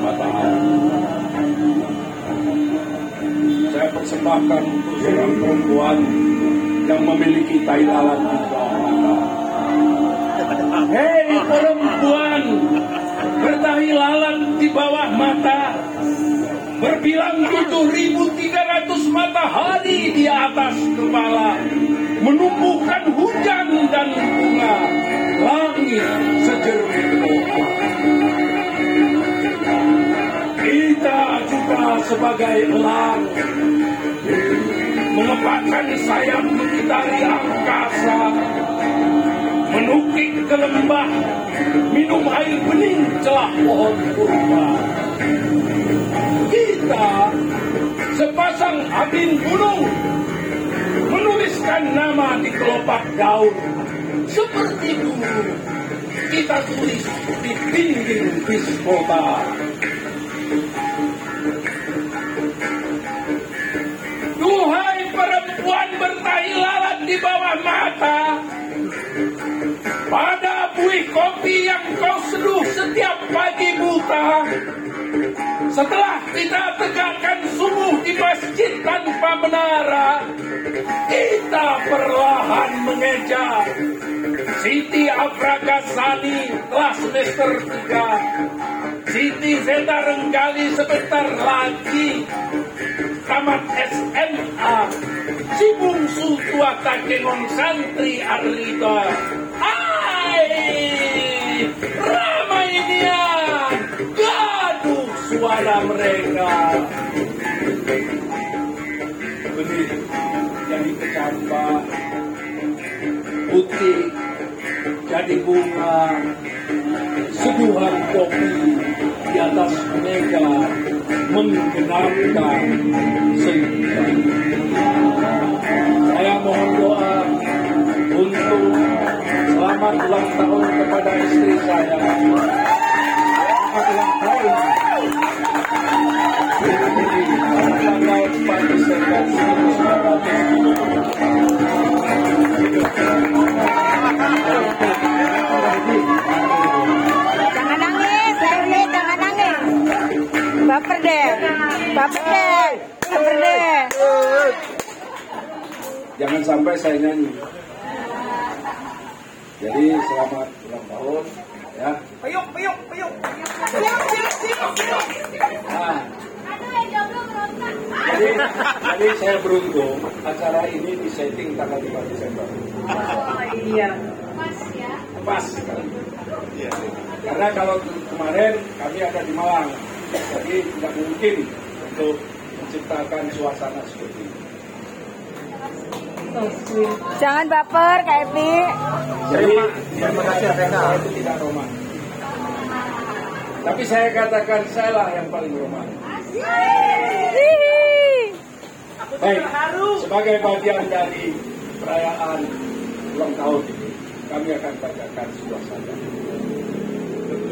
matahari. Saya persembahkan untuk seorang perempuan yang memiliki tai lalat di. Hei perempuan, bertahi lalat di bawah mata, berbilang 7.300 matahari di atas kepala, sebagai elang mengepakkan sayap mengitari angkasa, menukik ke lembah, minum air bening celah pohon kurma. Kita sepasang abin gunung menuliskan nama di kelopak daun seperti dulu kita tulis di dinding bis kota. Mata, pada buih kopi yang kau seduh setiap pagi buta, setelah kita tegakkan subuh di masjid tanpa menara, kita perlahan mengeja. Siti Afrakasani kelas semester 3. Siti Zeta Renggali sebentar lagi. Tamat SMA. Si bungsu tua takengon santri Arlita. Hai! Ramai dia! Gaduh suara mereka. Benih jadi kecambah putih jadi bunga seduhan kopi di atas mega menggenapkan selamat ulang tahun kepada istri saya. Selamat ulang tahun. Tanggal 4 Desember 1945. Jangan nangis, Erni, jangan nangis. Baper deh, baper deh, baper deh. Jangan sampai saya nyanyi. Jadi selamat ulang tahun ya. Peyuk, peyuk, peyuk. Nah, jadi, jadi saya beruntung acara ini disetting tanggal 5 Desember. Oh iya. Pas sekali. Karena kalau kemarin kami ada di Malang, jadi tidak mungkin untuk menciptakan suasana seperti ini. Jangan baper, Kak Epi. Jadi terima kasih Rena itu tidak roman. Tapi saya katakan saya lah yang paling roman. Hihi. Baik, sebagai bagian dari perayaan ulang tahun ini, kami akan bacakan sebuah.